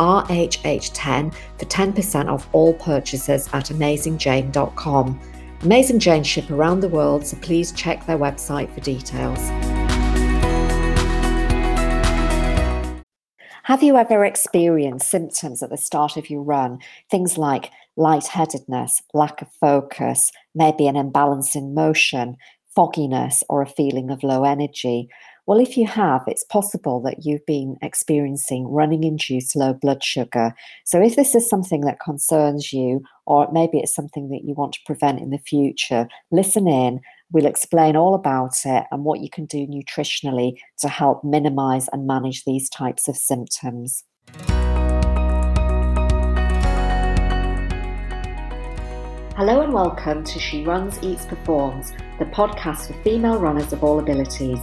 RHH10 for 10% off all purchases at AmazingJane.com. Amazing Jane ship around the world, so please check their website for details. Have you ever experienced symptoms at the start of your run? Things like lightheadedness, lack of focus, maybe an imbalance in motion, fogginess, or a feeling of low energy? Well, if you have, it's possible that you've been experiencing running induced low blood sugar. So, if this is something that concerns you, or maybe it's something that you want to prevent in the future, listen in. We'll explain all about it and what you can do nutritionally to help minimize and manage these types of symptoms. Hello and welcome to She Runs, Eats, Performs, the podcast for female runners of all abilities.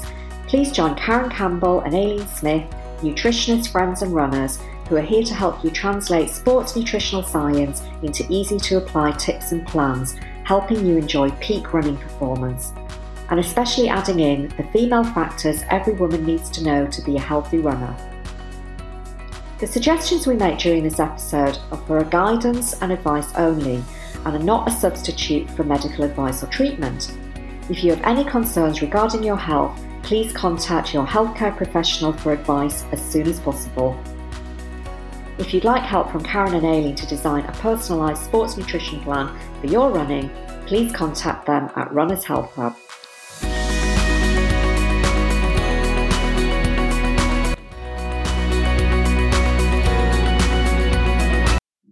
Please join Karen Campbell and Aileen Smith, nutritionists, friends, and runners, who are here to help you translate sports nutritional science into easy to apply tips and plans, helping you enjoy peak running performance. And especially adding in the female factors every woman needs to know to be a healthy runner. The suggestions we make during this episode are for guidance and advice only and are not a substitute for medical advice or treatment. If you have any concerns regarding your health, please contact your healthcare professional for advice as soon as possible. If you'd like help from Karen and Aileen to design a personalised sports nutrition plan for your running, please contact them at Runners Health Hub.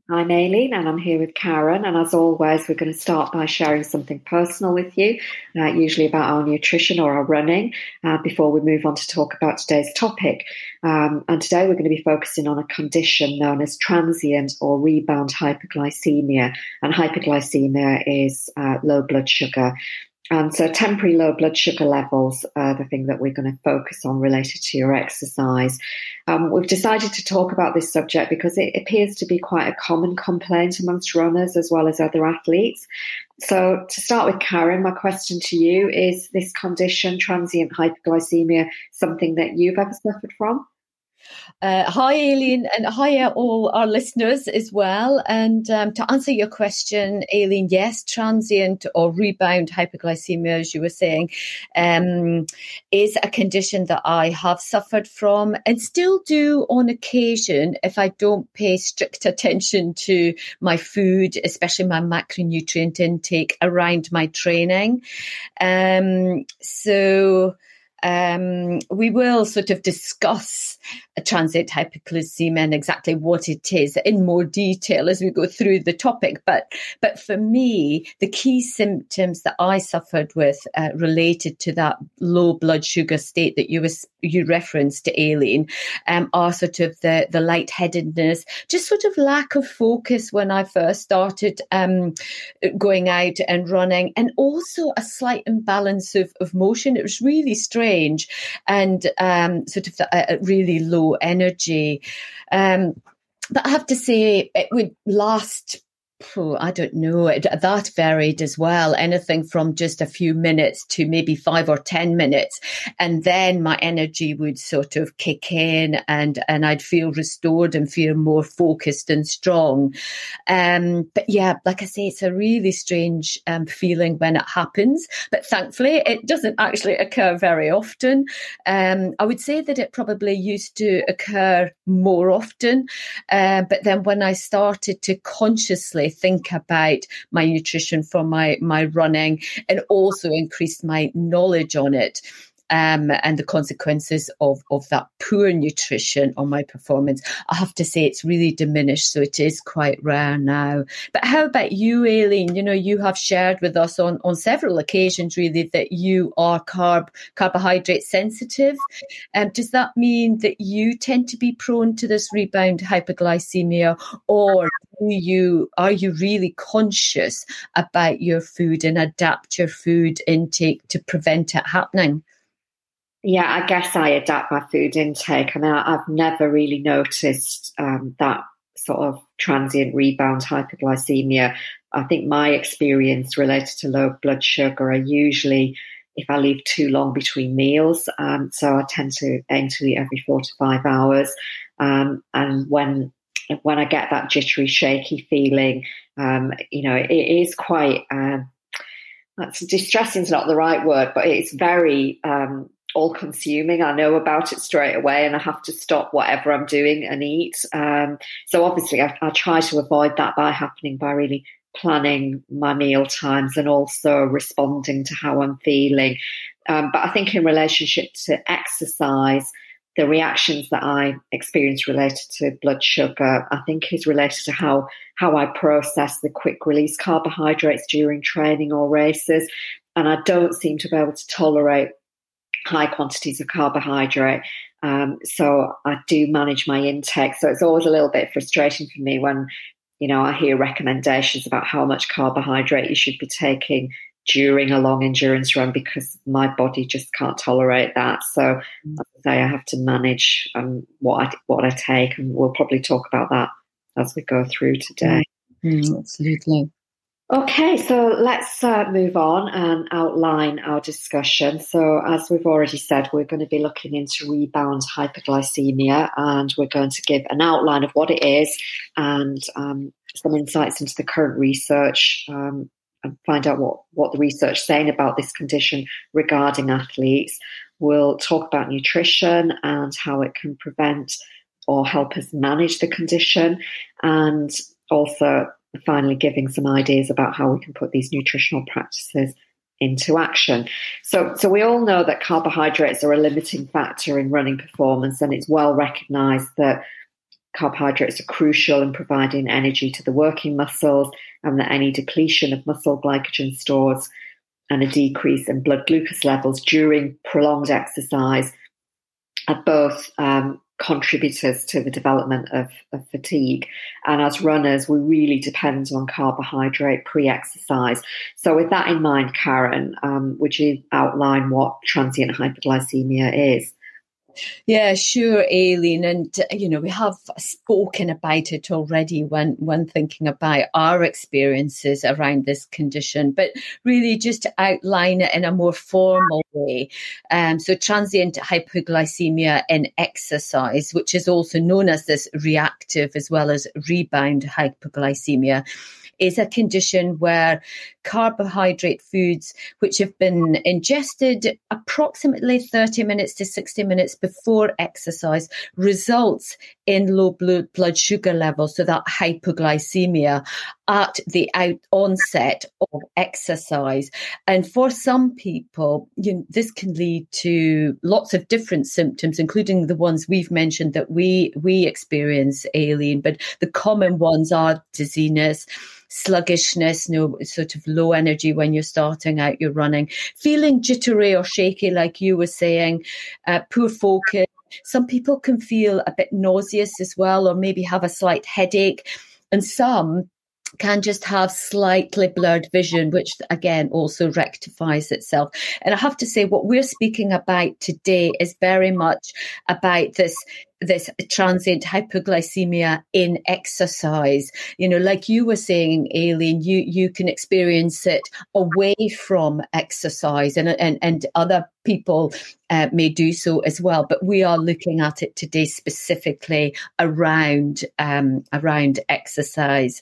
I'm Aileen and I'm here with Karen. And as always, we're going to start by sharing something personal with you, uh, usually about our nutrition or our running, uh, before we move on to talk about today's topic. Um, and today we're going to be focusing on a condition known as transient or rebound hypoglycemia. And hypoglycemia is uh, low blood sugar. And so temporary low blood sugar levels are the thing that we're going to focus on related to your exercise. Um, we've decided to talk about this subject because it appears to be quite a common complaint amongst runners as well as other athletes. So to start with, Karen, my question to you is this condition, transient hypoglycemia, something that you've ever suffered from? Uh, hi, Aileen, and hi, all our listeners as well. And um, to answer your question, Aileen, yes, transient or rebound hypoglycemia, as you were saying, um, is a condition that I have suffered from and still do on occasion if I don't pay strict attention to my food, especially my macronutrient intake around my training. Um, so, um, we will sort of discuss a transient hypoglycemia and exactly what it is in more detail as we go through the topic. But but for me, the key symptoms that I suffered with uh, related to that low blood sugar state that you was you referenced to Aileen um, are sort of the the lightheadedness, just sort of lack of focus when I first started um, going out and running, and also a slight imbalance of, of motion. It was really strange and um, sort of a, really low energy. Um, but I have to say, it would last I don't know. That varied as well. Anything from just a few minutes to maybe five or 10 minutes. And then my energy would sort of kick in and, and I'd feel restored and feel more focused and strong. Um, but yeah, like I say, it's a really strange um, feeling when it happens. But thankfully, it doesn't actually occur very often. Um, I would say that it probably used to occur more often. Uh, but then when I started to consciously think about my nutrition for my my running and also increase my knowledge on it um, and the consequences of, of that poor nutrition on my performance, I have to say it's really diminished. So it is quite rare now. But how about you, Aileen? You know, you have shared with us on, on several occasions really that you are carb carbohydrate sensitive. Um, does that mean that you tend to be prone to this rebound hypoglycemia or you are you really conscious about your food and adapt your food intake to prevent it happening? Yeah, I guess I adapt my food intake. I mean, I've never really noticed um, that sort of transient rebound hypoglycemia. I think my experience related to low blood sugar are usually if I leave too long between meals. Um, so I tend to aim to eat every four to five hours. Um, and when when I get that jittery, shaky feeling, um, you know, it, is quite. Uh, that's distressing is not the right word, but it's very um, all consuming. I know about it straight away and I have to stop whatever I'm doing and eat. Um, so obviously I, I, try to avoid that by happening by really planning my meal times and also responding to how I'm feeling. Um, but I think in relationship to exercise, the reactions that I experience related to blood sugar, I think is related to how how I process the quick release carbohydrates during training or races. And I don't seem to be able to tolerate high quantities of carbohydrate. Um, so I do manage my intake. So it's always a little bit frustrating for me when, you know, I hear recommendations about how much carbohydrate you should be taking during a long endurance run because my body just can't tolerate that. So mm. I say, I have to manage um, what I what I take, and we'll probably talk about that as we go through today. Mm, absolutely. Okay, so let's uh, move on and outline our discussion. So, as we've already said, we're going to be looking into rebound hypoglycemia and we're going to give an outline of what it is and um, some insights into the current research um, and find out what, what the research is saying about this condition regarding athletes. We'll talk about nutrition and how it can prevent or help us manage the condition and also finally giving some ideas about how we can put these nutritional practices into action. So, so we all know that carbohydrates are a limiting factor in running performance, and it's well recognized that carbohydrates are crucial in providing energy to the working muscles, and that any depletion of muscle glycogen stores and a decrease in blood glucose levels during prolonged exercise are both um, contributors to the development of, of, fatigue. And as runners, we really depend on carbohydrate pre exercise. So, with that in mind, Karen, um, would you outline what transient hypoglycemia is? Yeah, sure, Aileen. And, you know, we have spoken about it already when, when thinking about our experiences around this condition, but really just to outline it in a more formal way. Um, so, transient hypoglycemia in exercise, which is also known as this reactive as well as rebound hypoglycemia is a condition where carbohydrate foods, which have been ingested approximately 30 minutes to 60 minutes before exercise, results in low blood sugar levels, so that hypoglycemia at the out onset of exercise. And for some people, you know, this can lead to lots of different symptoms, including the ones we've mentioned that we we experience, Aileen. But the common ones are dizziness sluggishness, you know, sort of low energy when you're starting out your running, feeling jittery or shaky, like you were saying, uh, poor focus. Some people can feel a bit nauseous as well, or maybe have a slight headache. And some can just have slightly blurred vision, which again also rectifies itself. And I have to say, what we're speaking about today is very much about this this transient hypoglycemia in exercise. You know, like you were saying, Aileen, you, you can experience it away from exercise and, and, and other people uh, may do so as well. But we are looking at it today specifically around, um, around exercise.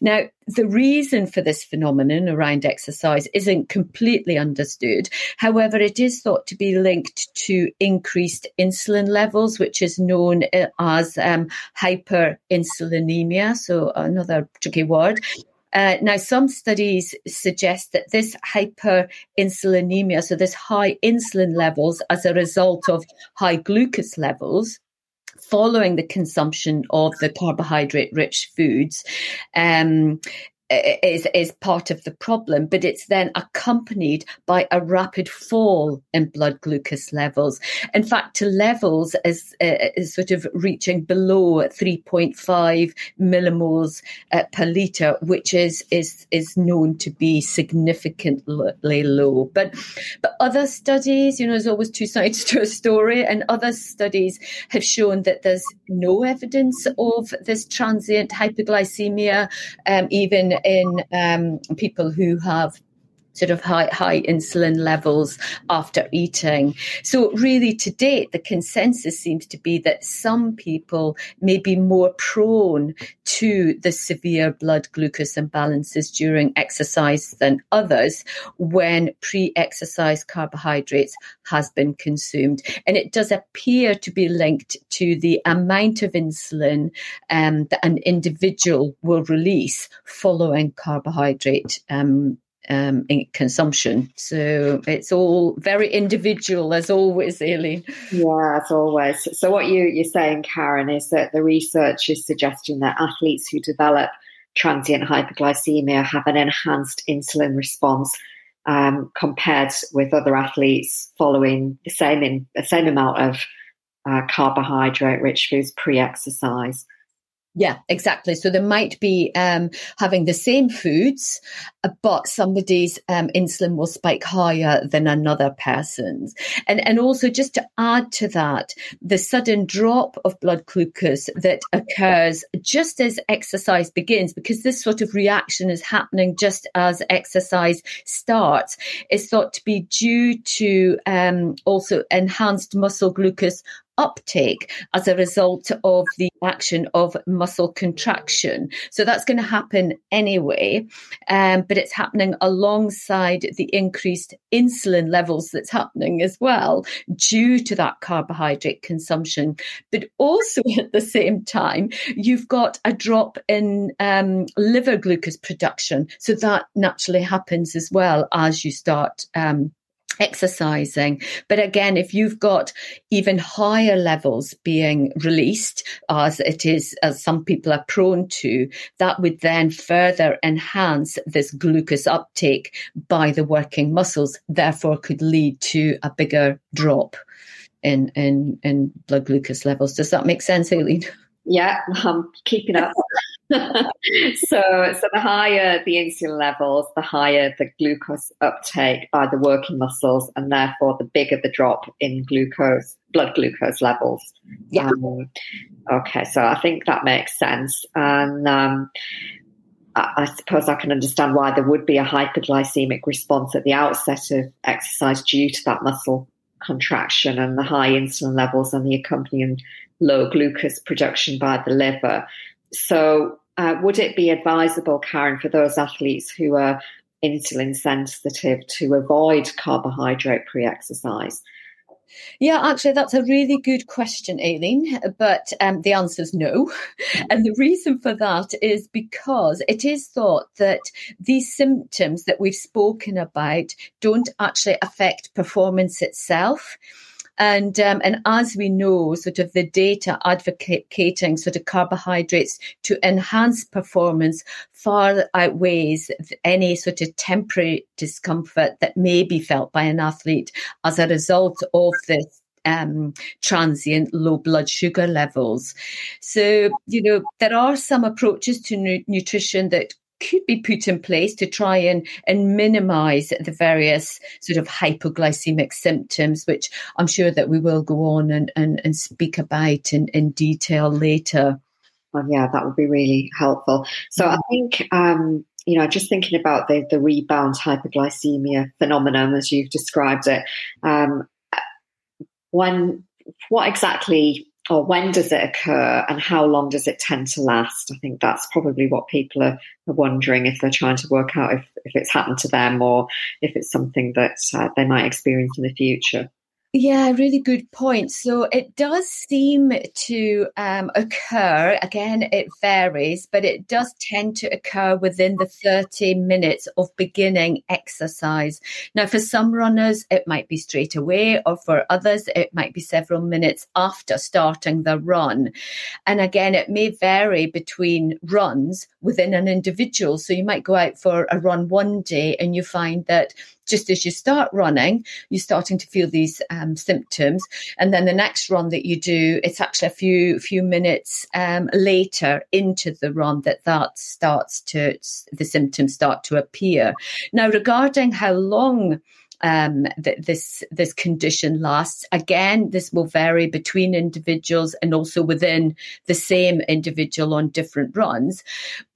Now, the reason for this phenomenon around exercise isn't completely understood. However, it is thought to be linked to increased insulin levels, which is known uh, as um, hyperinsulinemia. So, another tricky word. Uh, now, some studies suggest that this hyperinsulinemia, so this high insulin levels as a result of high glucose levels, following the consumption of the carbohydrate rich foods um, is is part of the problem, but it's then accompanied by a rapid fall in blood glucose levels. In fact, to levels as uh, is sort of reaching below 3.5 millimoles uh, per liter, which is is is known to be significantly low. But but other studies, you know, there's always two sides to a story, and other studies have shown that there's no evidence of this transient hypoglycemia, um, even in um, people who have sort of high, high insulin levels after eating. So really to date, the consensus seems to be that some people may be more prone to the severe blood glucose imbalances during exercise than others when pre-exercise carbohydrates has been consumed. And it does appear to be linked to the amount of insulin um, that an individual will release following carbohydrate um, um, consumption. So it's all very individual, as always, Aileen. Yeah, as always. So what you, you're saying, Karen, is that the research is suggesting that athletes who develop transient hypoglycemia have an enhanced insulin response um, compared with other athletes following the same in, the same amount of uh, carbohydrate-rich foods pre-exercise. Yeah, exactly. So they might be um, having the same foods, uh, but somebody's um, insulin will spike higher than another person's. And, and also, just to add to that, the sudden drop of blood glucose that occurs just as exercise begins, because this sort of reaction is happening just as exercise starts, is thought to be due to um, also enhanced muscle glucose uptake as a result of the action of muscle contraction. So that's going to happen anyway, um, but it's happening alongside the increased insulin levels that's happening as well due to that carbohydrate consumption. But also at the same time, you've got a drop in um, liver glucose production. So that naturally happens as well as you start um, exercising. But again, if you've got even higher levels being released, as it is, as some people are prone to, that would then further enhance this glucose uptake by the working muscles, therefore could lead to a bigger drop in, in, in blood glucose levels. Does that make sense, Aileen? Yeah, I'm keeping up. so, so the higher the insulin levels, the higher the glucose uptake by the working muscles, and therefore the bigger the drop in glucose, blood glucose levels. Yeah. Um, okay, so I think that makes sense, and um, I, I suppose I can understand why there would be a hypoglycemic response at the outset of exercise due to that muscle contraction and the high insulin levels and the accompanying low glucose production by the liver. So, uh, would it be advisable, Karen, for those athletes who are insulin sensitive to avoid carbohydrate pre exercise? Yeah, actually, that's a really good question, Aileen. But um, the answer is no. And the reason for that is because it is thought that these symptoms that we've spoken about don't actually affect performance itself. And um, and as we know, sort of the data advocating sort of carbohydrates to enhance performance far outweighs any sort of temporary discomfort that may be felt by an athlete as a result of this um, transient low blood sugar levels. So, you know, there are some approaches to nu- nutrition that could be put in place to try and, and minimize the various sort of hypoglycemic symptoms, which I'm sure that we will go on and, and, and speak about in, in detail later. Well, yeah, that would be really helpful. So I think, um, you know, just thinking about the, the rebound hypoglycemia phenomenon as you've described it, um, when what exactly or when does it occur and how long does it tend to last? I think that's probably what people are, are wondering if they're trying to work out if, if it's happened to them or if it's something that uh, they might experience in the future. Yeah, really good point. So it does seem to um, occur, again, it varies, but it does tend to occur within the 30 minutes of beginning exercise. Now, for some runners, it might be straight away, or for others, it might be several minutes after starting the run. And again, it may vary between runs within an individual. So you might go out for a run one day and you find that just as you start running, you're starting to feel these um, symptoms, and then the next run that you do, it's actually a few few minutes um, later into the run that that starts to the symptoms start to appear. Now, regarding how long um, that this this condition lasts. Again, this will vary between individuals and also within the same individual on different runs,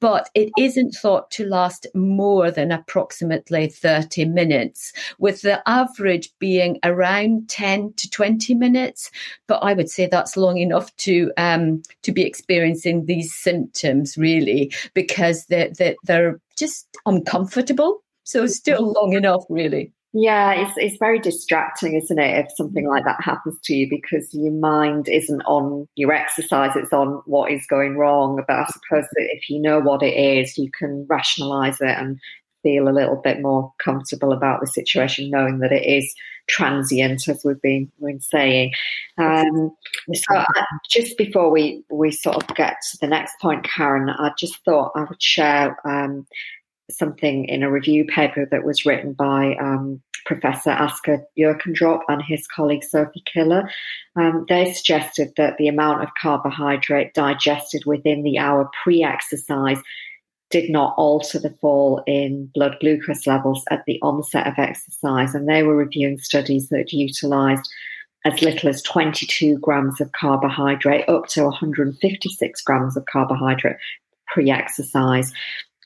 but it isn't thought to last more than approximately 30 minutes, with the average being around 10 to 20 minutes. But I would say that's long enough to um, to be experiencing these symptoms, really, because they're, they're, they're just uncomfortable. So still long enough, really. Yeah, it's it's very distracting, isn't it, if something like that happens to you because your mind isn't on your exercise, it's on what is going wrong. But I suppose that if you know what it is, you can rationalize it and feel a little bit more comfortable about the situation, knowing that it is transient, as we've been, been saying. Um, so uh, just before we, we sort of get to the next point, Karen, I just thought I would share um, something in a review paper that was written by um, Professor Asker Jeukendrup and his colleague Sophie Killer. Um, they suggested that the amount of carbohydrate digested within the hour pre exercise did not alter the fall in blood glucose levels at the onset of exercise. And they were reviewing studies that utilized as little as 22 grams of carbohydrate up to 156 grams of carbohydrate pre exercise.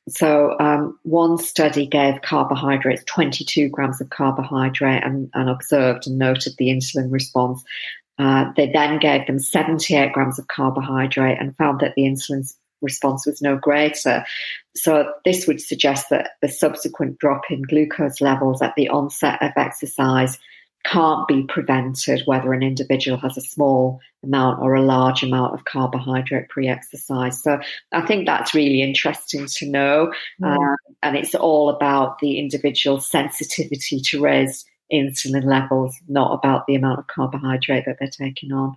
So, um, one study gave carbohydrates 22 grams of carbohydrate and, and observed and noted the insulin response. Uh, they then gave them 78 grams of carbohydrate and found that the insulin response was no greater. So, this would suggest that the subsequent drop in glucose levels at the onset of exercise can't be prevented whether an individual has a small amount or a large amount of carbohydrate pre exercise. So I think that's really interesting to know. Mm. and it's all about the individual sensitivity to raise insulin levels, not about the amount of carbohydrate that they're taking on.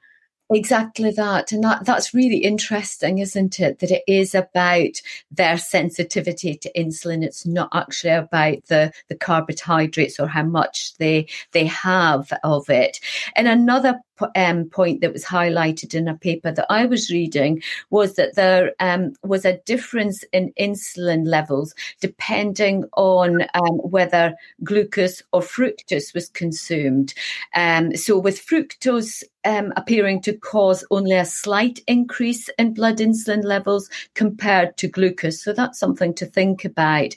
Exactly that. And that, that's really interesting, isn't it? That it is about their sensitivity to insulin. It's not actually about the, the carbohydrates or how much they, they have of it. And another um, point that was highlighted in a paper that I was reading was that there um, was a difference in insulin levels depending on um, whether glucose or fructose was consumed. Um, so, with fructose um, appearing to cause only a slight increase in blood insulin levels compared to glucose. So, that's something to think about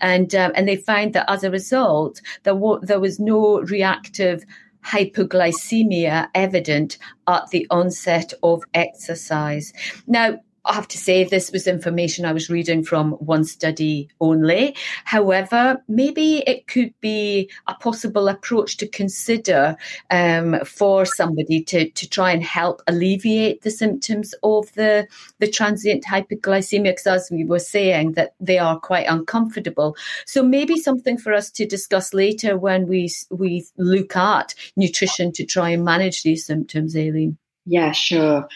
and um, and they found that as a result, there, w- there was no reactive hypoglycemia evident at the onset of exercise. Now, I have to say, this was information I was reading from one study only. However, maybe it could be a possible approach to consider um, for somebody to, to try and help alleviate the symptoms of the, the transient hypoglycemia, because as we were saying, that they are quite uncomfortable. So maybe something for us to discuss later when we, we look at nutrition to try and manage these symptoms, Aileen. Yeah, sure.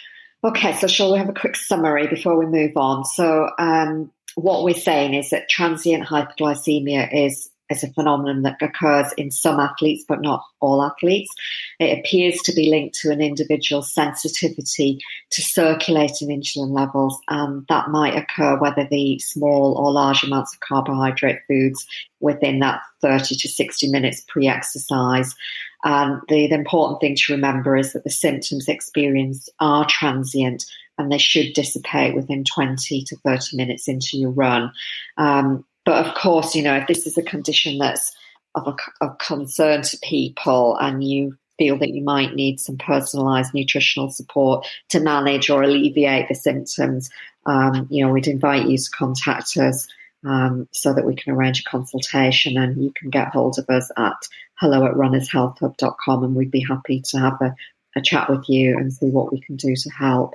Okay, so shall we have a quick summary before we move on? So, um, what we're saying is that transient hypoglycemia is is a phenomenon that occurs in some athletes, but not all athletes. It appears to be linked to an individual's sensitivity to circulating insulin levels, and that might occur whether the small or large amounts of carbohydrate foods within that 30 to 60 minutes pre exercise. And the, the important thing to remember is that the symptoms experienced are transient and they should dissipate within 20 to 30 minutes into your run. Um, but of course, you know, if this is a condition that's of, a, of concern to people and you feel that you might need some personalized nutritional support to manage or alleviate the symptoms, um, you know, we'd invite you to contact us um, so that we can arrange a consultation. And you can get hold of us at hello at runnershealthhub.com and we'd be happy to have a, a chat with you and see what we can do to help.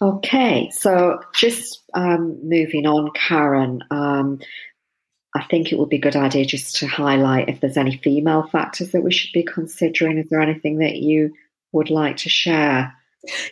Okay, so just um, moving on, Karen. Um, I think it would be a good idea just to highlight if there's any female factors that we should be considering. Is there anything that you would like to share?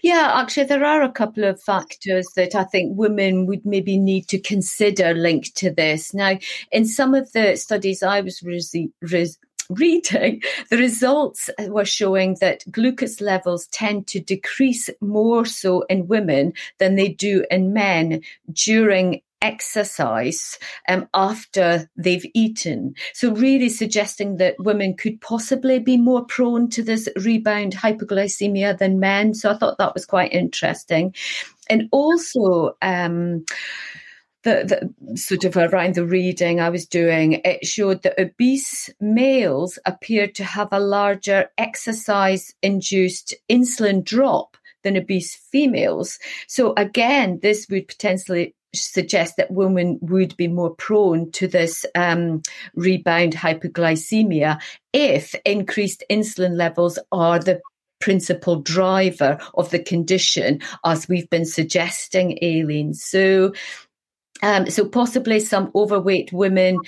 Yeah, actually, there are a couple of factors that I think women would maybe need to consider linked to this. Now, in some of the studies I was re- re- reading, the results were showing that glucose levels tend to decrease more so in women than they do in men during exercise um, after they've eaten. So, really suggesting that women could possibly be more prone to this rebound hypoglycemia than men. So, I thought that was quite interesting. And also, um, the, the, sort of around the reading I was doing, it showed that obese males appeared to have a larger exercise induced insulin drop than obese females. So again, this would potentially suggest that women would be more prone to this um, rebound hypoglycemia if increased insulin levels are the principal driver of the condition, as we've been suggesting, Aileen. So um, so possibly some overweight women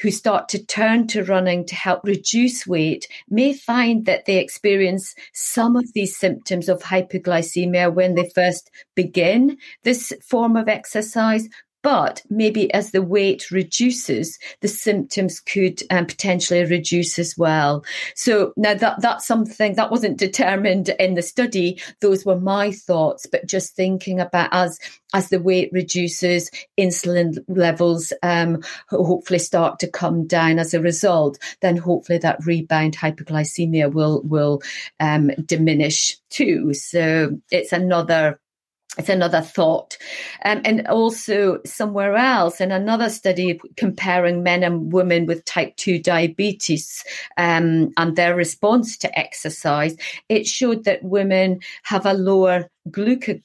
who start to turn to running to help reduce weight may find that they experience some of these symptoms of hypoglycemia when they first begin this form of exercise, but maybe as the weight reduces, the symptoms could um, potentially reduce as well. So now that that's something that wasn't determined in the study. Those were my thoughts, but just thinking about as as the weight reduces, insulin levels um, hopefully start to come down as a result. Then hopefully that rebound hypoglycemia will will um, diminish too. So it's another it's another thought. Um, and also somewhere else in another study comparing men and women with type 2 diabetes um, and their response to exercise, it showed that women have a lower glucagon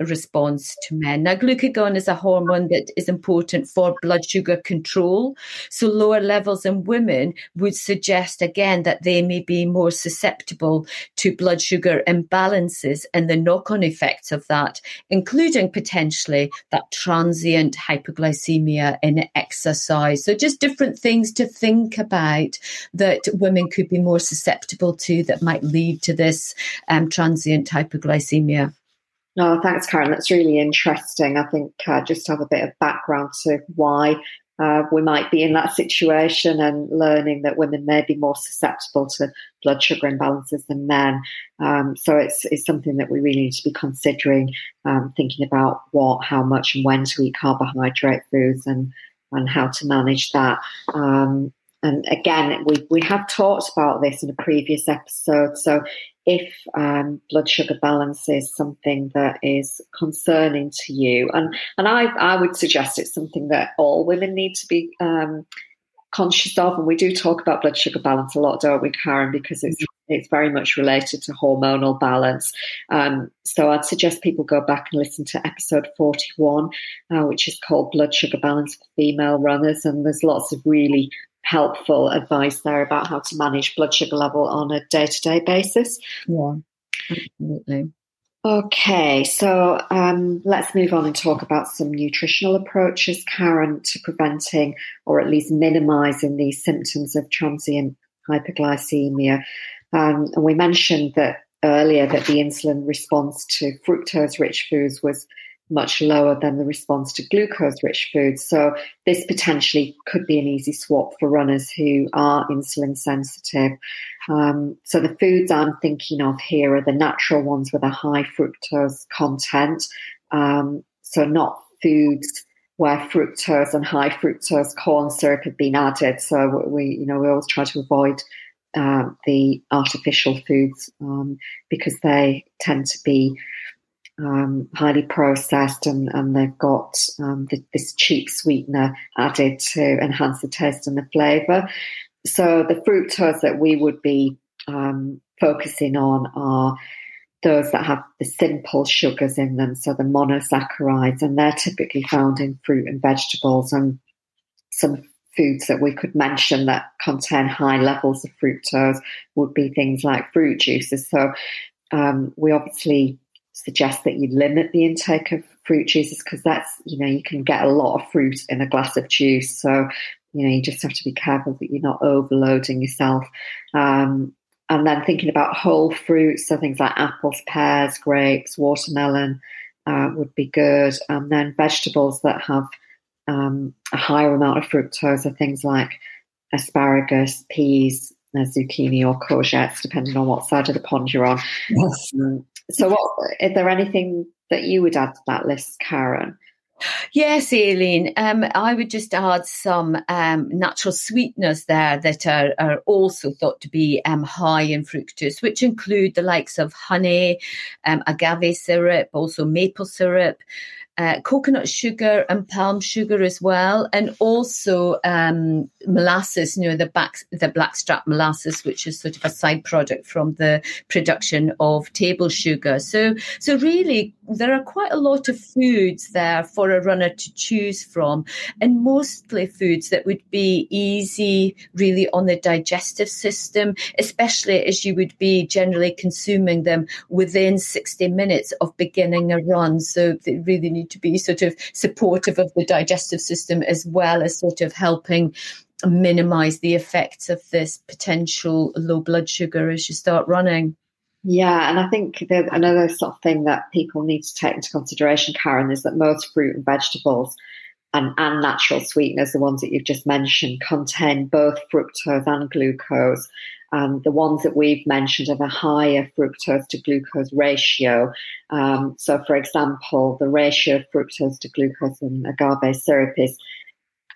response to men. Now, glucagon is a hormone that is important for blood sugar control. So, lower levels in women would suggest again that they may be more susceptible to blood sugar imbalances and the knock on effects of that, including potentially that transient hypoglycemia in exercise. So, just different things to think about that women could be more susceptible to that might lead to this um, transient hypoglycemia. No, thanks, Karen. That's really interesting. I think uh, just have a bit of background to why uh, we might be in that situation and learning that women may be more susceptible to blood sugar imbalances than men. Um, so it's, it's something that we really need to be considering, um, thinking about what, how much, and when to eat carbohydrate foods and and how to manage that. Um, and again, we, we have talked about this in a previous episode. So if um, blood sugar balance is something that is concerning to you, and, and I, I would suggest it's something that all women need to be um, conscious of. And we do talk about blood sugar balance a lot, don't we, Karen? Because it's it's very much related to hormonal balance. Um, so I'd suggest people go back and listen to episode 41, uh, which is called Blood Sugar Balance for Female Runners. And there's lots of really helpful advice there about how to manage blood sugar level on a day to day basis. Yeah, absolutely. Okay, so um, let's move on and talk about some nutritional approaches, Karen, to preventing or at least minimizing these symptoms of transient hypoglycemia. Um, and we mentioned that earlier that the insulin response to fructose rich foods was much lower than the response to glucose rich foods. So this potentially could be an easy swap for runners who are insulin sensitive. Um, so the foods I'm thinking of here are the natural ones with a high fructose content. Um, so not foods where fructose and high fructose corn syrup have been added. So we, you know, we always try to avoid uh, the artificial foods um, because they tend to be um, highly processed and, and they've got um, the, this cheap sweetener added to enhance the taste and the flavour. So the fructose that we would be um, focusing on are those that have the simple sugars in them, so the monosaccharides, and they're typically found in fruit and vegetables. And some foods that we could mention that contain high levels of fructose would be things like fruit juices. So um, we obviously suggest that you limit the intake of fruit juices because that's you know you can get a lot of fruit in a glass of juice. So you know you just have to be careful that you're not overloading yourself. Um, and then thinking about whole fruits, so things like apples, pears, grapes, watermelon uh, would be good. And then vegetables that have um, a higher amount of fructose are things like asparagus, peas, zucchini, or courgettes, depending on what side of the pond you're on. Yes. Um, so, what, is there anything that you would add to that list, Karen? Yes, Aileen. Um, I would just add some um, natural sweeteners there that are, are also thought to be um, high in fructose, which include the likes of honey, um, agave syrup, also maple syrup, uh, coconut sugar and palm sugar as well, and also um, molasses. You know the back the blackstrap molasses, which is sort of a side product from the production of table sugar. So so really, there are quite a lot of foods there for a runner to choose from, and mostly foods that would be easy, really, on the digestive system, especially as you would be generally consuming them within sixty minutes of beginning a run. So they really need to be sort of supportive of the digestive system as well as sort of helping minimize the effects of this potential low blood sugar as you start running. Yeah, and I think another sort of thing that people need to take into consideration, Karen, is that most fruit and vegetables and, and natural sweeteners, the ones that you've just mentioned, contain both fructose and glucose. Um, the ones that we've mentioned have a higher fructose to glucose ratio. Um, so, for example, the ratio of fructose to glucose in agave syrup is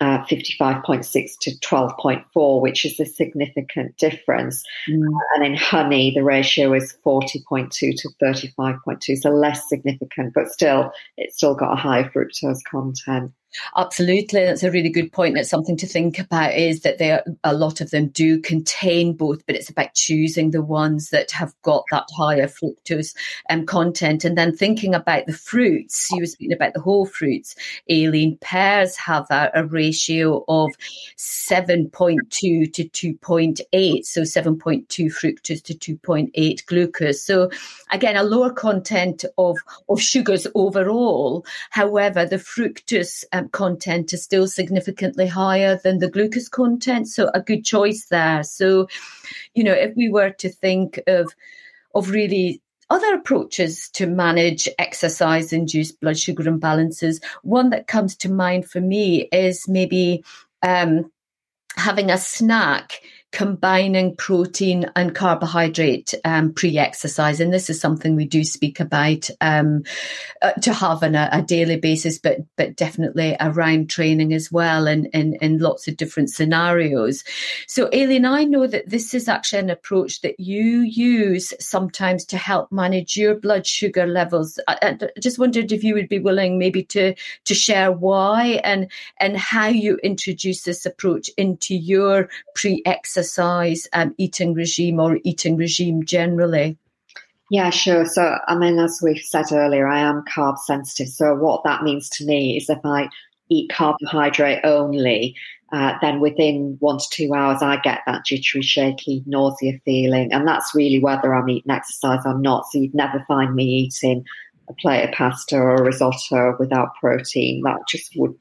uh, 55.6 to 12.4, which is a significant difference. Mm. And in honey, the ratio is 40.2 to 35.2, so less significant, but still, it's still got a high fructose content. Absolutely, that's a really good point. That's something to think about. Is that there a lot of them do contain both, but it's about choosing the ones that have got that higher fructose um, content, and then thinking about the fruits. You were speaking about the whole fruits. Aileen pears have a, a ratio of seven point two to two point eight, so seven point two fructose to two point eight glucose. So again, a lower content of of sugars overall. However, the fructose um, content is still significantly higher than the glucose content. So a good choice there. So, you know, if we were to think of of really other approaches to manage exercise induced blood sugar imbalances, one that comes to mind for me is maybe um, having a snack combining protein and carbohydrate um, pre-exercise, and this is something we do speak about um, uh, to have on a, a, daily basis, but but definitely around training as well, and in, lots of different scenarios. So, Aileen, I know that this is actually an approach that you use sometimes to help manage your blood sugar levels. I, I just wondered if you would be willing, maybe, to to share why and and how you introduce this approach into your pre-exercise exercise um, eating regime or eating regime generally? Yeah, sure. So, I mean, as we've said earlier, I am carb sensitive. So, what that means to me is if I eat carbohydrate only, uh, then within one to two hours, I get that jittery, shaky, nausea feeling. And that's really whether I'm eating exercise or not. So, you'd never find me eating a plate of pasta or a risotto without protein. That just would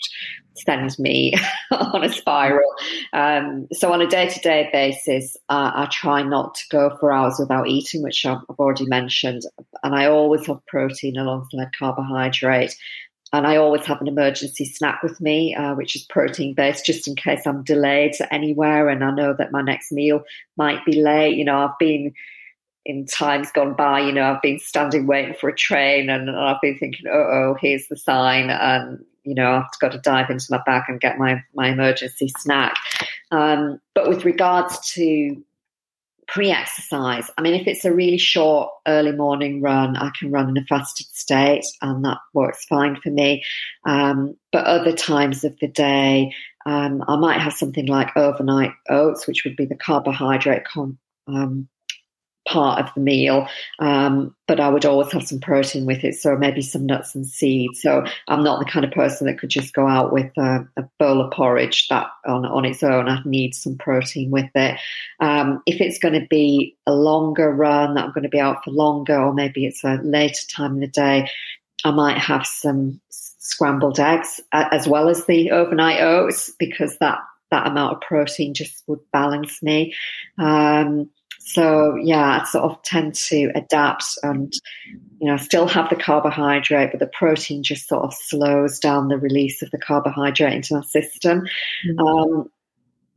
send me on a spiral. Um, so on a day to day basis, uh, I try not to go for hours without eating, which I've already mentioned. And I always have protein alongside carbohydrate. And I always have an emergency snack with me, uh, which is protein based, just in case I'm delayed anywhere and I know that my next meal might be late. You know, I've been in times gone by, you know, I've been standing waiting for a train and I've been thinking, oh, oh, here's the sign. And, you know, I've got to dive into my bag and get my, my emergency snack. Um, but with regards to pre exercise, I mean, if it's a really short early morning run, I can run in a fasted state and that works fine for me. Um, but other times of the day, um, I might have something like overnight oats, which would be the carbohydrate con- um, part of the meal. Um, but I would always have some protein with it, so maybe some nuts and seeds. So I'm not the kind of person that could just go out with a, a bowl of porridge that on, on its own. I'd need some protein with it. Um, if it's going to be a longer run, that I'm going to be out for longer, or maybe it's a later time in the day, I might have some scrambled eggs as well as the overnight oats because that that amount of protein just would balance me. Um, so yeah, I sort of tend to adapt and you know still have the carbohydrate, but the protein just sort of slows down the release of the carbohydrate into my system. Mm-hmm. Um,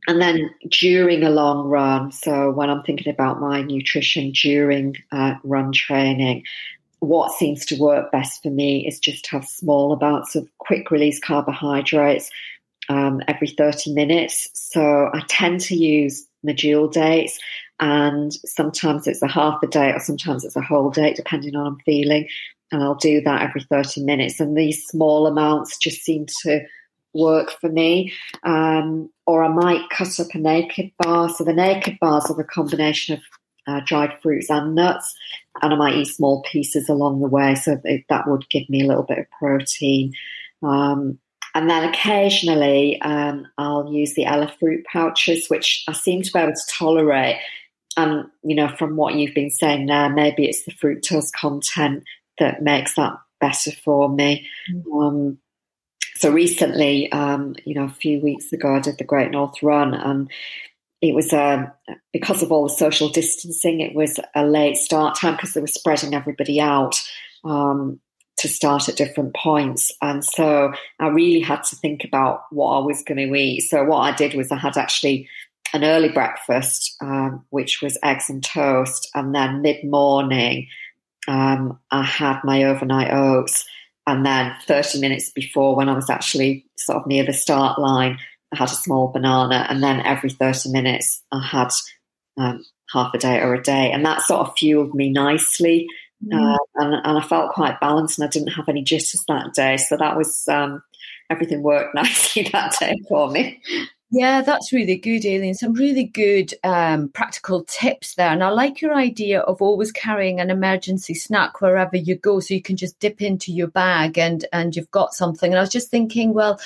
and then during a long run, so when I'm thinking about my nutrition during uh, run training, what seems to work best for me is just have small amounts of quick release carbohydrates um, every 30 minutes. So I tend to use medjool dates and sometimes it's a half a day or sometimes it's a whole day, depending on I'm feeling. And I'll do that every 30 minutes. And these small amounts just seem to work for me. Um, or I might cut up a naked bar. So the naked bars are a combination of uh, dried fruits and nuts, and I might eat small pieces along the way. So that would give me a little bit of protein. Um, and then occasionally um, I'll use the Ella fruit pouches, which I seem to be able to tolerate and you know from what you've been saying there maybe it's the fructose content that makes that better for me. Mm-hmm. um, so recently um, you know a few weeks ago i did the great north run and it was uh, because of all the social distancing it was a late start time because they were spreading everybody out um, to start at different points. And so i really had to think about what i was going to eat. So what i did was i had actually an early breakfast, um, which was eggs and toast, and then mid morning, um, I had my overnight oats, and then 30 minutes before, when I was actually sort of near the start line, I had a small banana, and then every 30 minutes, I had um, half a day or a day, and that sort of fueled me nicely. Mm. Uh, and, and, I felt quite balanced, and I didn't have any jitters that day. So that was um, everything worked nicely that day for me. Yeah, that's really good, Aileen. Some really good um, practical tips there. And I like your idea of always carrying an emergency snack wherever you go so you can just dip into your bag and, and you've got something. And I was just thinking, well,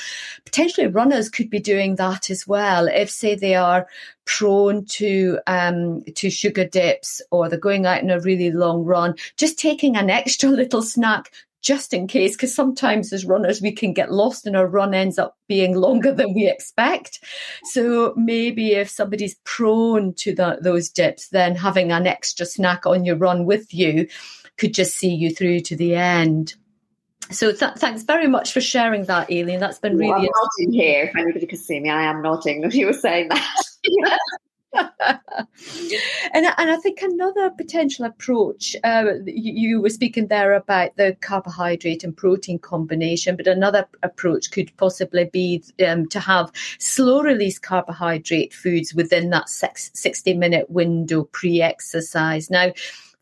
potentially runners could be doing that as well. If, say, they are prone to um, to sugar dips or they're going out in a really long run, just taking an extra little snack just in case, because sometimes as runners we can get lost and our run ends up being longer than we expect. So maybe if somebody's prone to that, those dips, then having an extra snack on your run with you could just see you through to the end. So th- thanks very much for sharing that, Aileen. That's been really. Well, I'm nodding here. If anybody could see me, I am nodding as you were saying that. and, and I think another potential approach, uh, you, you, were speaking there about the carbohydrate and protein combination, but another approach could possibly be um, to have slow release carbohydrate foods within that 60 minute window pre exercise. Now,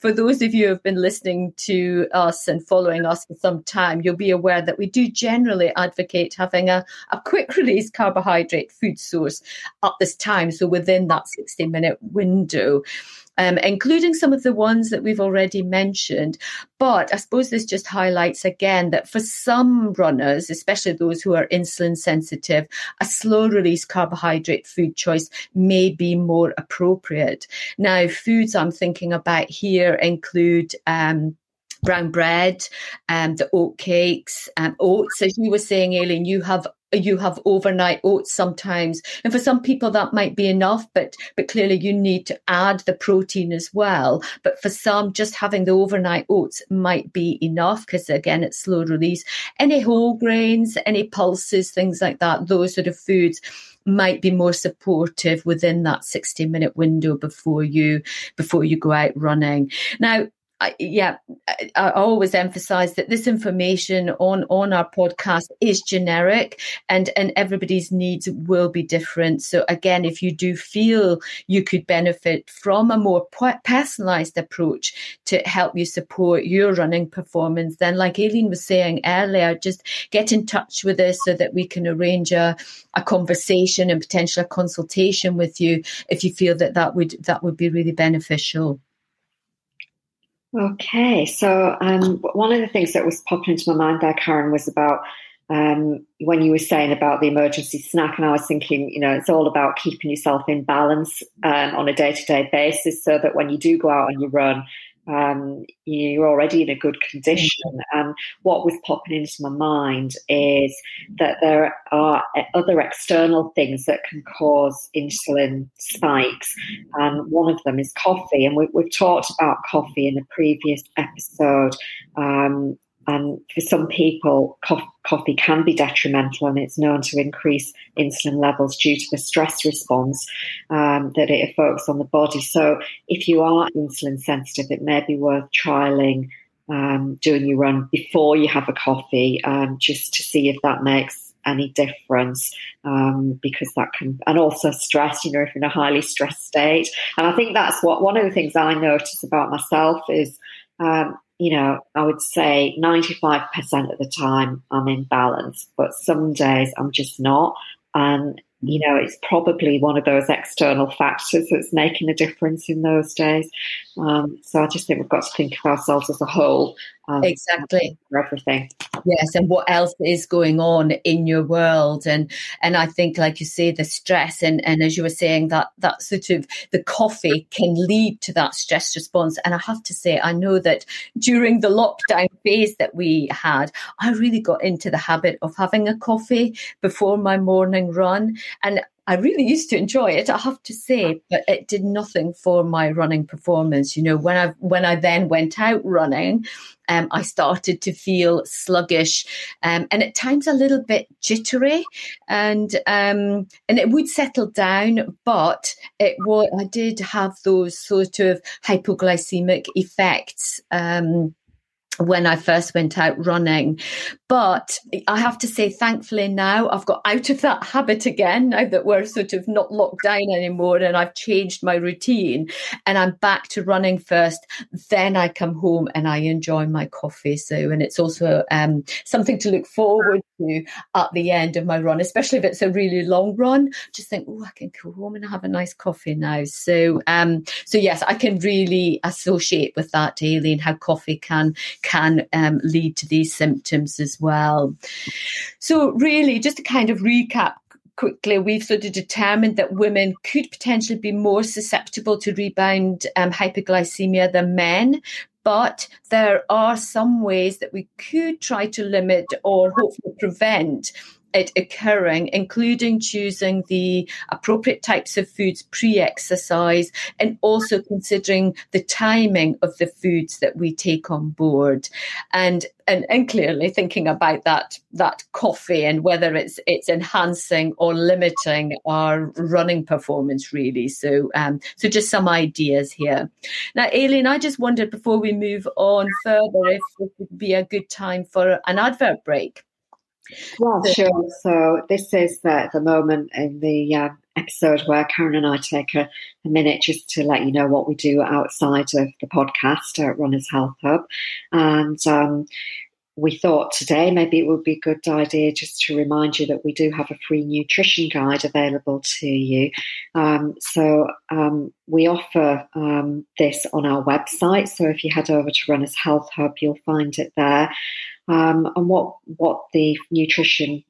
for those of you who have been listening to us and following us for some time, you'll be aware that we do generally advocate having a, a quick release carbohydrate food source at this time, so within that 60 minute window um, including some of the ones that we've already mentioned. But I suppose this just highlights again that for some runners, especially those who are insulin sensitive, a slow release carbohydrate food choice may be more appropriate. Now, foods I'm thinking about here include um, brown bread, um, the oat cakes, um, oats. As you were saying, Aileen, you have you have overnight oats sometimes. And for some people that might be enough but but clearly you need to add the protein as well. But for some just having the overnight oats might be enough because again it's slow release. Any whole grains any pulses things like that those sort of foods might be more supportive within that 60 minute window before you before you go out running. Now I, yeah, I, I always emphasize that this information on on our podcast is generic, and and everybody's needs will be different. So again, if you do feel you could benefit from a more personalized approach to help you support your running performance, then like Aileen was saying earlier, just get in touch with us so that we can arrange a a conversation and potentially a consultation with you if you feel that that would that would be really beneficial. Okay, so um, one of the things that was popping into my mind there, Karen, was about um, when you were saying about the emergency snack, and I was thinking, you know, it's all about keeping yourself in balance um, on a day to day basis so that when you do go out and you run, um, you're already in a good condition. And what was popping into my mind is that there are other external things that can cause insulin spikes. And one of them is coffee. And we, have talked about coffee in a previous episode. Um, and for some people, coffee can be detrimental, and it's known to increase insulin levels due to the stress response um, that it evokes on the body. So, if you are insulin sensitive, it may be worth trialing um, doing your run before you have a coffee, um, just to see if that makes any difference um, because that can and also stress you know if you're in a highly stressed state and i think that's what one of the things i notice about myself is um, you know, I would say 95% of the time I'm in balance, but some days I'm just not. And, you know, it's probably one of those external factors that's making a difference in those days. Um, so I just think we've got to think of ourselves as a whole. Um, exactly. For everything. Yes, and what else is going on in your world, and and I think, like you say, the stress, and and as you were saying, that that sort of the coffee can lead to that stress response. And I have to say, I know that during the lockdown phase that we had, I really got into the habit of having a coffee before my morning run, and I really used to enjoy it, I have to say, but it did nothing for my running performance. You know, when I when I then went out running, um, I started to feel sluggish um, and at times a little bit jittery, and um, and it would settle down, but it was I did have those sort of hypoglycemic effects. Um, when I first went out running. But I have to say, thankfully, now I've got out of that habit again, now that we're sort of not locked down anymore and I've changed my routine and I'm back to running first. Then I come home and I enjoy my coffee. So, and it's also um, something to look forward to at the end of my run, especially if it's a really long run. Just think, oh, I can go home and have a nice coffee now. So, um, so yes, I can really associate with that, Aileen, how coffee can can um, lead to these symptoms as well. So, really, just to kind of recap quickly, we've sort of determined that women could potentially be more susceptible to rebound um, hypoglycemia than men. But there are some ways that we could try to limit or hopefully prevent it occurring, including choosing the appropriate types of foods pre exercise and also considering the timing of the foods that we take on board. And and, and clearly thinking about that that coffee and whether it's it's enhancing or limiting our running performance really. So um so just some ideas here. Now Aileen I just wondered before we move on further if it would be a good time for an advert break yeah, sure. So this is the, the moment in the uh, episode where Karen and I take a, a, minute just to let you know what we do outside of the podcast at Runners Health Hub. And um, we thought today maybe it would be a good idea just to remind you that we do have a free nutrition guide available to you. Um, so um, we offer um, this on our website. So if you head over to Runners Health Hub, you'll find it there. Um, and what what the nutrition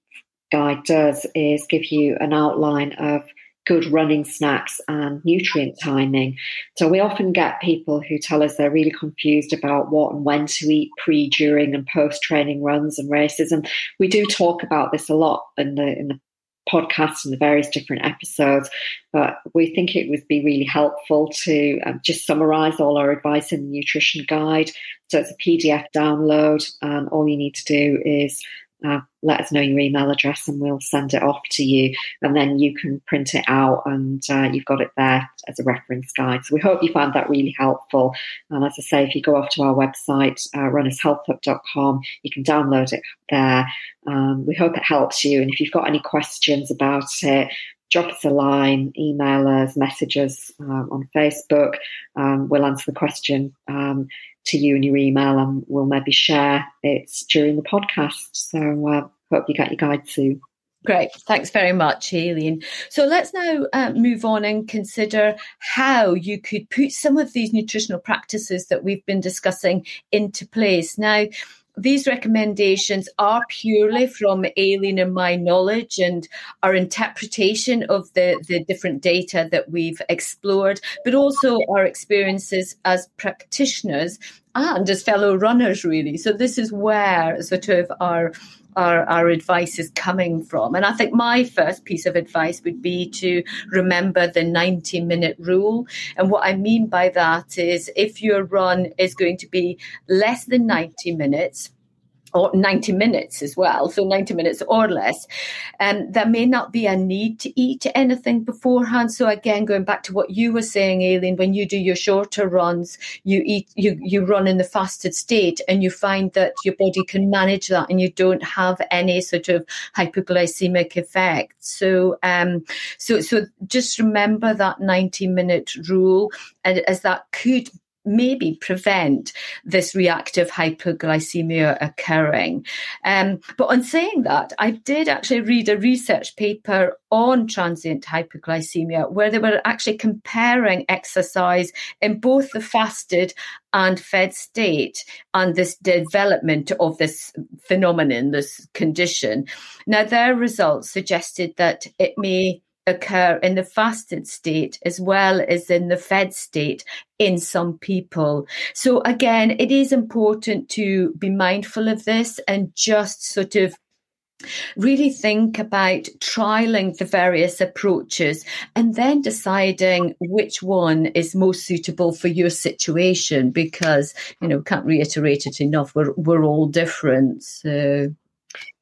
guide does is give you an outline of good running snacks and nutrient timing. So we often get people who tell us they're really confused about what and when to eat pre, during, and post training runs and races. And we do talk about this a lot in the in the podcast and the various different episodes. But we think it would be really helpful to um, just summarize all our advice in the nutrition guide. So it's a PDF download, and all you need to do is uh, let us know your email address and we'll send it off to you. And then you can print it out and uh, you've got it there as a reference guide. So we hope you find that really helpful. And as I say, if you go off to our website, uh, runnershealthhub.com, you can download it there. Um, we hope it helps you. And if you've got any questions about it, drop us a line, email us, message us um, on Facebook. Um, we'll answer the question um, to you in your email and we'll maybe share it during the podcast. So uh, hope you get your guide soon. Great. Thanks very much, Aileen. So let's now uh, move on and consider how you could put some of these nutritional practices that we've been discussing into place. Now, these recommendations are purely from Aileen and my knowledge and our interpretation of the, the different data that we've explored, but also our experiences as practitioners Ah. and as fellow runners, really. So this is where sort of our our, our advice is coming from. And I think my first piece of advice would be to remember the 90 minute rule. And what I mean by that is if your run is going to be less than 90 minutes, or 90 minutes as well, so 90 minutes or less. And um, there may not be a need to eat anything beforehand. So again, going back to what you were saying, Aileen, when you do your shorter runs, you eat, you, you run in the fasted state and you find that your body can manage that and you don't have any sort of hypoglycemic effect. So, um, so, so just remember that 90 minute rule and as that could maybe prevent this reactive hypoglycemia occurring. Um, but on saying that, I did actually read a research paper on transient hypoglycemia where they were actually comparing exercise in both the fasted and fed state and this development of this phenomenon, this condition. Now, their results suggested that it may occur in the fasted state as well as in the fed state in some people. So again, it is important to be mindful of this and just sort of really think about trialing the various approaches and then deciding which one is most suitable for your situation because you know can't reiterate it enough we're we're all different so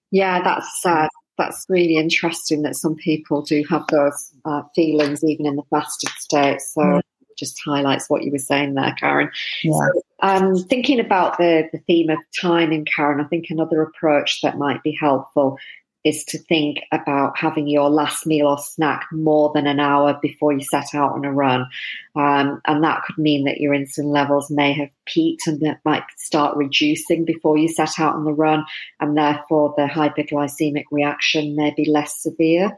yeah that's uh, that's really interesting that some people do have those uh, feelings even in the fasted state. So mm. just highlights what you were saying there, Karen. Yeah. So, um, thinking about the, the theme of timing, Karen, I think another approach that might be helpful is to think about having your last meal or snack more than an hour before you set out on a run. Um, and that could mean that your insulin levels may have peaked and that might start reducing before you set out on the run. And therefore, the hypoglycemic reaction may be less severe.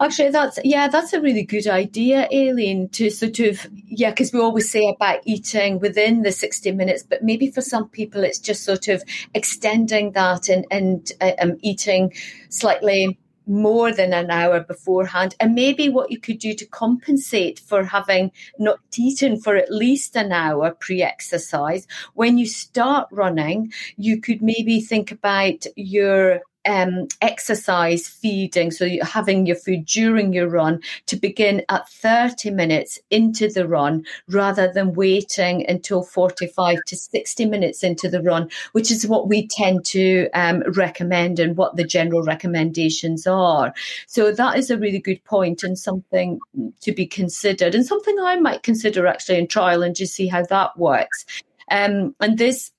Actually, that's yeah, that's a really good idea, Aileen. To sort of yeah, because we always say about eating within the sixty minutes, but maybe for some people it's just sort of extending that and and uh, um, eating slightly more than an hour beforehand. And maybe what you could do to compensate for having not eaten for at least an hour pre exercise, when you start running, you could maybe think about your um, exercise feeding, so you're having your food during your run to begin at 30 minutes into the run rather than waiting until 45 to 60 minutes into the run, which is what we tend to um, recommend and what the general recommendations are. So that is a really good point and something to be considered and something I might consider actually in trial and just see how that works. Um, and this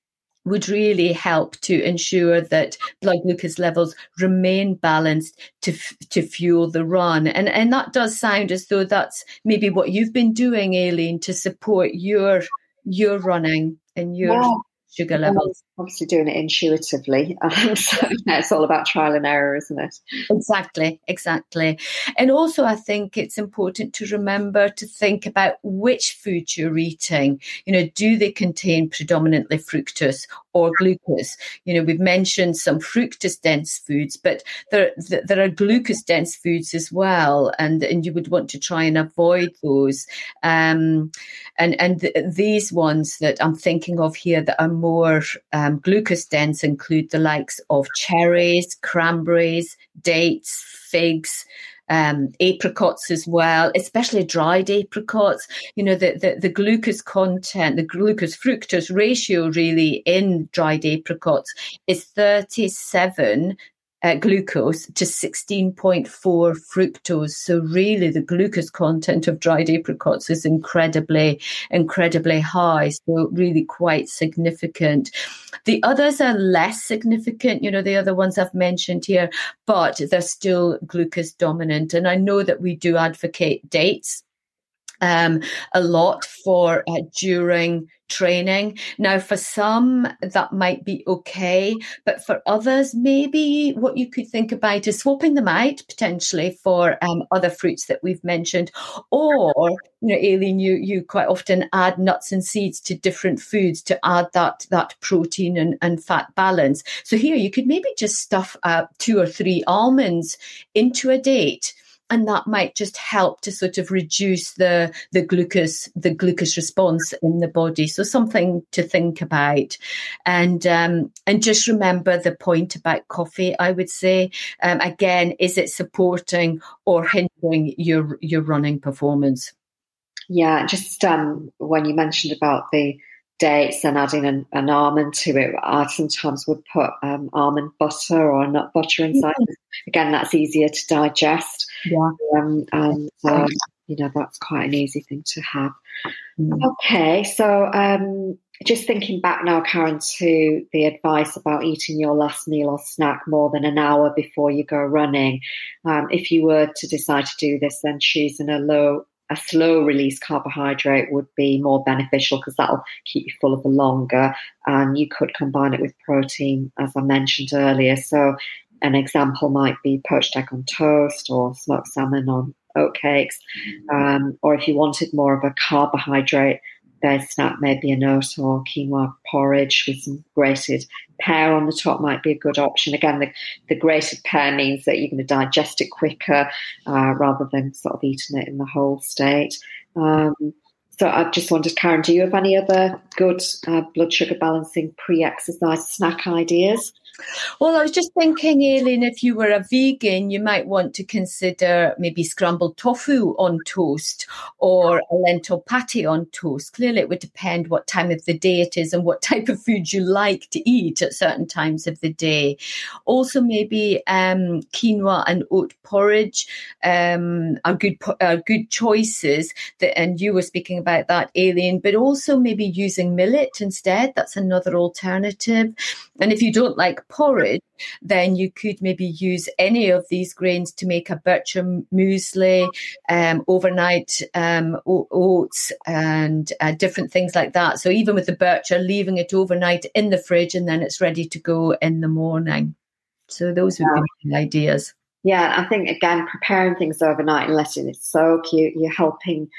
would really help to ensure that blood glucose levels remain balanced to to fuel the run. And and that does sound as though that's maybe what you've been doing, Aileen, to support your your running and your yeah sugar levels. Obviously, doing it intuitively. Um, so yeah, it's all about trial and error, isn't it? Exactly, exactly. And also, I think it's important to remember to think about which food you're eating. You know, do they contain predominantly fructose or glucose? You know, we've mentioned some fructose dense foods, but there there are glucose dense foods as well, and and you would want to try and avoid those. Um, and and th- these ones that I'm thinking of here that are more um, glucose dense include the likes of cherries, cranberries, dates, figs. Um, apricots as well, especially dried apricots. You know, the, the, the, glucose content, the glucose fructose ratio really in dried apricots is 37 uh, glucose to 16.4 fructose. So really the glucose content of dried apricots is incredibly, incredibly high. So really quite significant. The others are less significant, you know, the other ones I've mentioned here, but they're still glucose dominant. And I know that we do advocate dates um, a lot for uh, during training. Now, for some, that might be okay, but for others, maybe what you could think about is swapping them out potentially for um, other fruits that we've mentioned, or you know, Aileen, you you quite often add nuts and seeds to different foods to add that that protein and, and fat balance. So here, you could maybe just stuff uh, two or three almonds into a date and that might just help to sort of reduce the the glucose the glucose response in the body. So something to think about, and um, and just remember the point about coffee. I would say um, again, is it supporting or hindering your your running performance? Yeah, just um, when you mentioned about the dates and adding an, an, almond to it. I sometimes would put um, almond butter or nut butter inside. Mm-hmm. Again, that's easier to digest. Yeah. Um, and, um, you know, that's quite an easy thing to have. Mm. Okay, so um, just thinking back now, Karen, to the advice about eating your last meal or snack more than an hour before you go running. Um, if you were to decide to do this, then choosing a low a slow release carbohydrate would be more beneficial because that'll keep you full for longer. And you could combine it with protein, as I mentioned earlier. So, an example might be poached egg on toast or smoked salmon on oatcakes. Um, or if you wanted more of a carbohydrate their snack maybe an oat or quinoa porridge with some grated pear on the top might be a good option. Again, the, the grated pear means that you're going to digest it quicker uh, rather than sort of eating it in the whole state. Um, so I just wondered, Karen, do you have any other good uh, blood sugar balancing pre-exercise snack ideas? Well, I was just thinking, Aileen, if you were a vegan, you might want to consider maybe scrambled tofu on toast or a lentil patty on toast. Clearly, it would depend what time of the day it is and what type of food you like to eat at certain times of the day. Also, maybe um, quinoa and oat porridge um, are good are good choices. That, and you were speaking about that, Aileen, but also maybe using millet instead. That's another alternative. And if you don't like porridge, then you could maybe use any of these grains to make a bircher muesli, um, overnight um, oats, and uh, different things like that. So even with the bircher, leaving it overnight in the fridge and then it's ready to go in the morning. So those would yeah. be ideas. Yeah, I think again, preparing things overnight and letting it soak, you, you're helping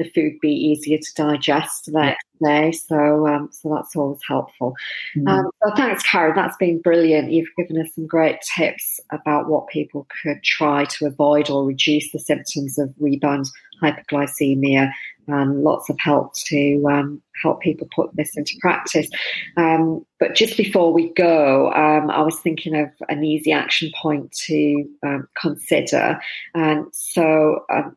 the food be easier to digest the next day. So, um, so that's always helpful. Mm. Um, so thanks, Karen. That's been brilliant. You've given us some great tips about what people could try to avoid or reduce the symptoms of rebound hyperglycemia, and lots of help to um, help people put this into practice. Um, but just before we go, um, I was thinking of an easy action point to um, consider. And so, um,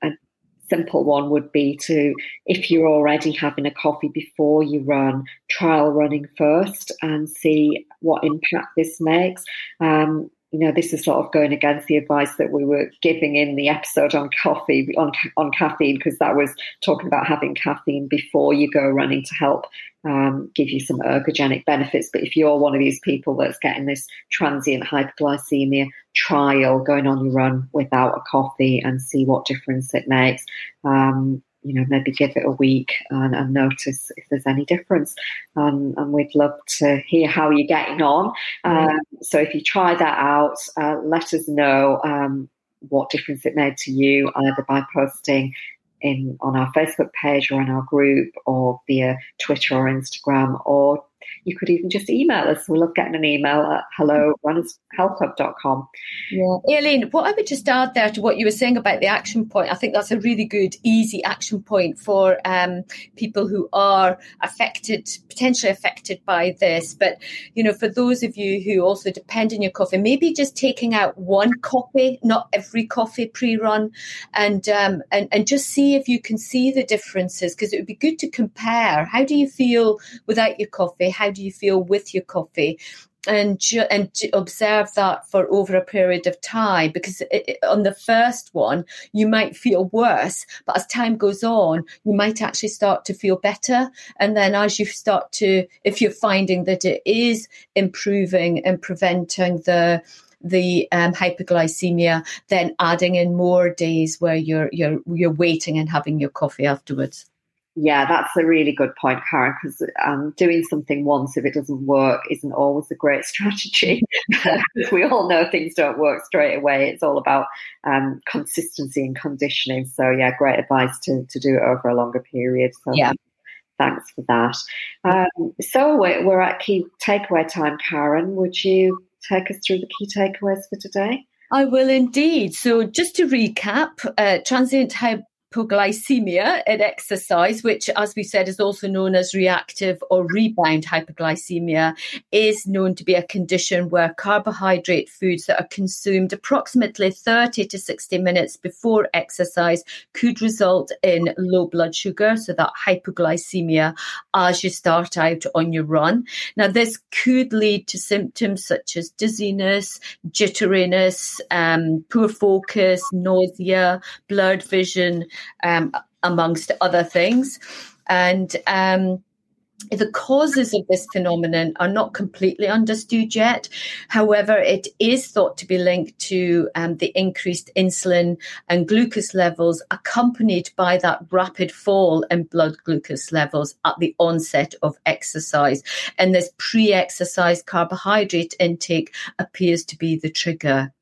simple one would be to, if you're already having a coffee before you run, trial running first and see what impact this makes. Um, you know, this is sort of going against the advice that we were giving in the episode on coffee, on, on caffeine, because that was talking about having caffeine before you go running to help um, give you some ergogenic benefits. But if you're one of these people that's getting this transient hyperglycemia trial, going on your run without a coffee and see what difference it makes. Um, you know, maybe give it a week and, and notice if there's any difference. Um, and we'd love to hear how you're getting on. Um, so if you try that out, uh, let us know um, what difference it made to you, either by posting in on our Facebook page or in our group or via Twitter or Instagram or you could even just email us. We love getting an email at hello runnershealthhub.com. Yeah. Aileen, what I would just add there to what you were saying about the action point, I think that's a really good, easy action point for um, people who are affected, potentially affected by this. But, you know, for those of you who also depend on your coffee, maybe just taking out one coffee, not every coffee pre-run, and, um, and, and just see if you can see the differences because it would be good to compare. How do you feel without your coffee? How do you feel with your coffee? and ju- and observe that for over a period of time because it, it, on the first one you might feel worse but as time goes on you might actually start to feel better and then as you start to if you're finding that it is improving and preventing the the um, hypoglycemia, then adding in more days where you're you're you're waiting and having your coffee afterwards. Yeah, that's a really good point, Karen, because um, doing something once, if it doesn't work, isn't always a great strategy. we all know things don't work straight away. It's all about um, consistency and conditioning. So, yeah, great advice to, to do it over a longer period. So, yeah. thanks for that. Um, so, we're, we're at key takeaway time, Karen. Would you take us through the key takeaways for today? I will indeed. So, just to recap, uh, transient hypoglycemia at exercise, which, as we said, is also known as reactive or rebound hypoglycemia, is known to be a condition where carbohydrate foods that are consumed approximately 30 to 60 minutes before exercise could result in low blood sugar, so that hypoglycemia as you start out on your run. Now, this could lead to symptoms such as dizziness, jitteriness, um, poor focus, nausea, blurred vision, um, amongst other things. And um, the causes of this phenomenon are not completely understood yet. However, it is thought to be linked to um, the increased insulin and glucose levels, accompanied by that rapid fall in blood glucose levels at the onset of exercise. And this pre exercise carbohydrate intake appears to be the trigger.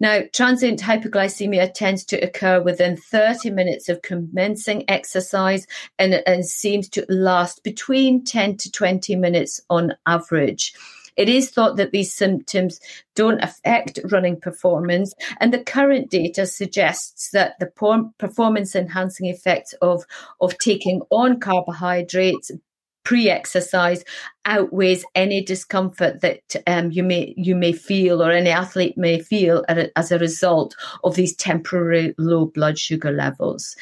Now, transient hypoglycemia tends to occur within 30 minutes of commencing exercise and, and seems to last between 10 to 20 minutes on average. It is thought that these symptoms don't affect running performance, and the current data suggests that the performance enhancing effects of, of taking on carbohydrates pre-exercise outweighs any discomfort that um, you may you may feel or any athlete may feel as a result of these temporary low blood sugar levels.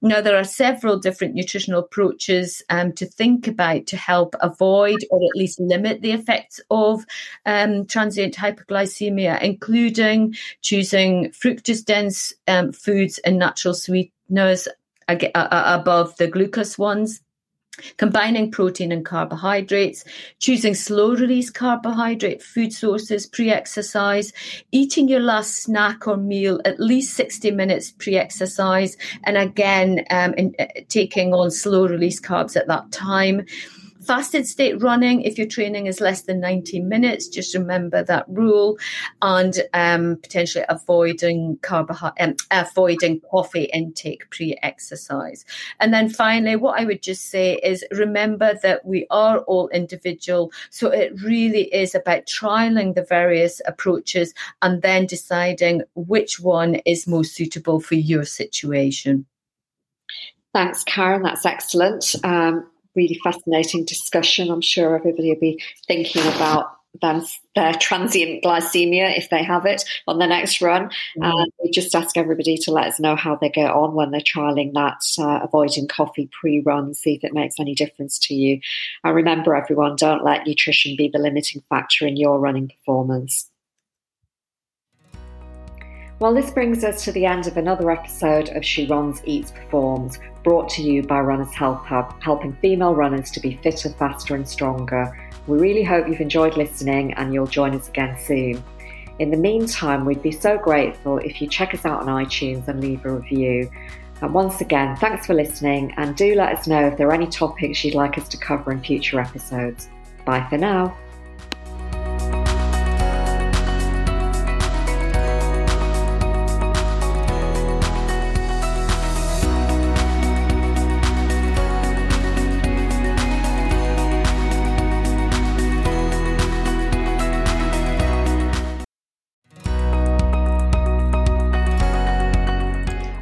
Now, there are several different nutritional approaches um, to think about to help avoid or at least limit the effects of um, transient hypoglycemia, including choosing fructose dense um, foods and natural sweeteners above the glucose ones combining protein and carbohydrates, choosing slow release carbohydrate food sources pre exercise, eating your last snack or meal at least 60 minutes pre exercise, and again, um, in, uh, taking on slow release carbs at that time fasted state running, if your training is less than 90 minutes, just remember that rule and um, potentially avoiding carbohydrate, um, avoiding coffee intake pre-exercise. And then finally, what I would just say is remember that we are all individual. So it really is about trialing the various approaches and then deciding which one is most suitable for your situation. Thanks, Karen. That's excellent. Um, really fascinating discussion. I'm sure everybody will be thinking about them, their transient glycemia if they have it on the next run. Mm-hmm. And we just ask everybody to let us know how they get on when they're trialing that, uh, avoiding coffee pre run, see if it makes any difference to you. And remember, everyone, don't let nutrition be the limiting factor in your running performance. Well, this brings us to the end of another episode of She Runs, Eats, Performs, brought to you by Runners Health Hub, helping female runners to be fitter, faster, and stronger. We really hope you've enjoyed listening and you'll join us again soon. In the meantime, we'd be so grateful if you check us out on iTunes and leave a review. And once again, thanks for listening and do let us know if there are any topics you'd like us to cover in future episodes. Bye for now.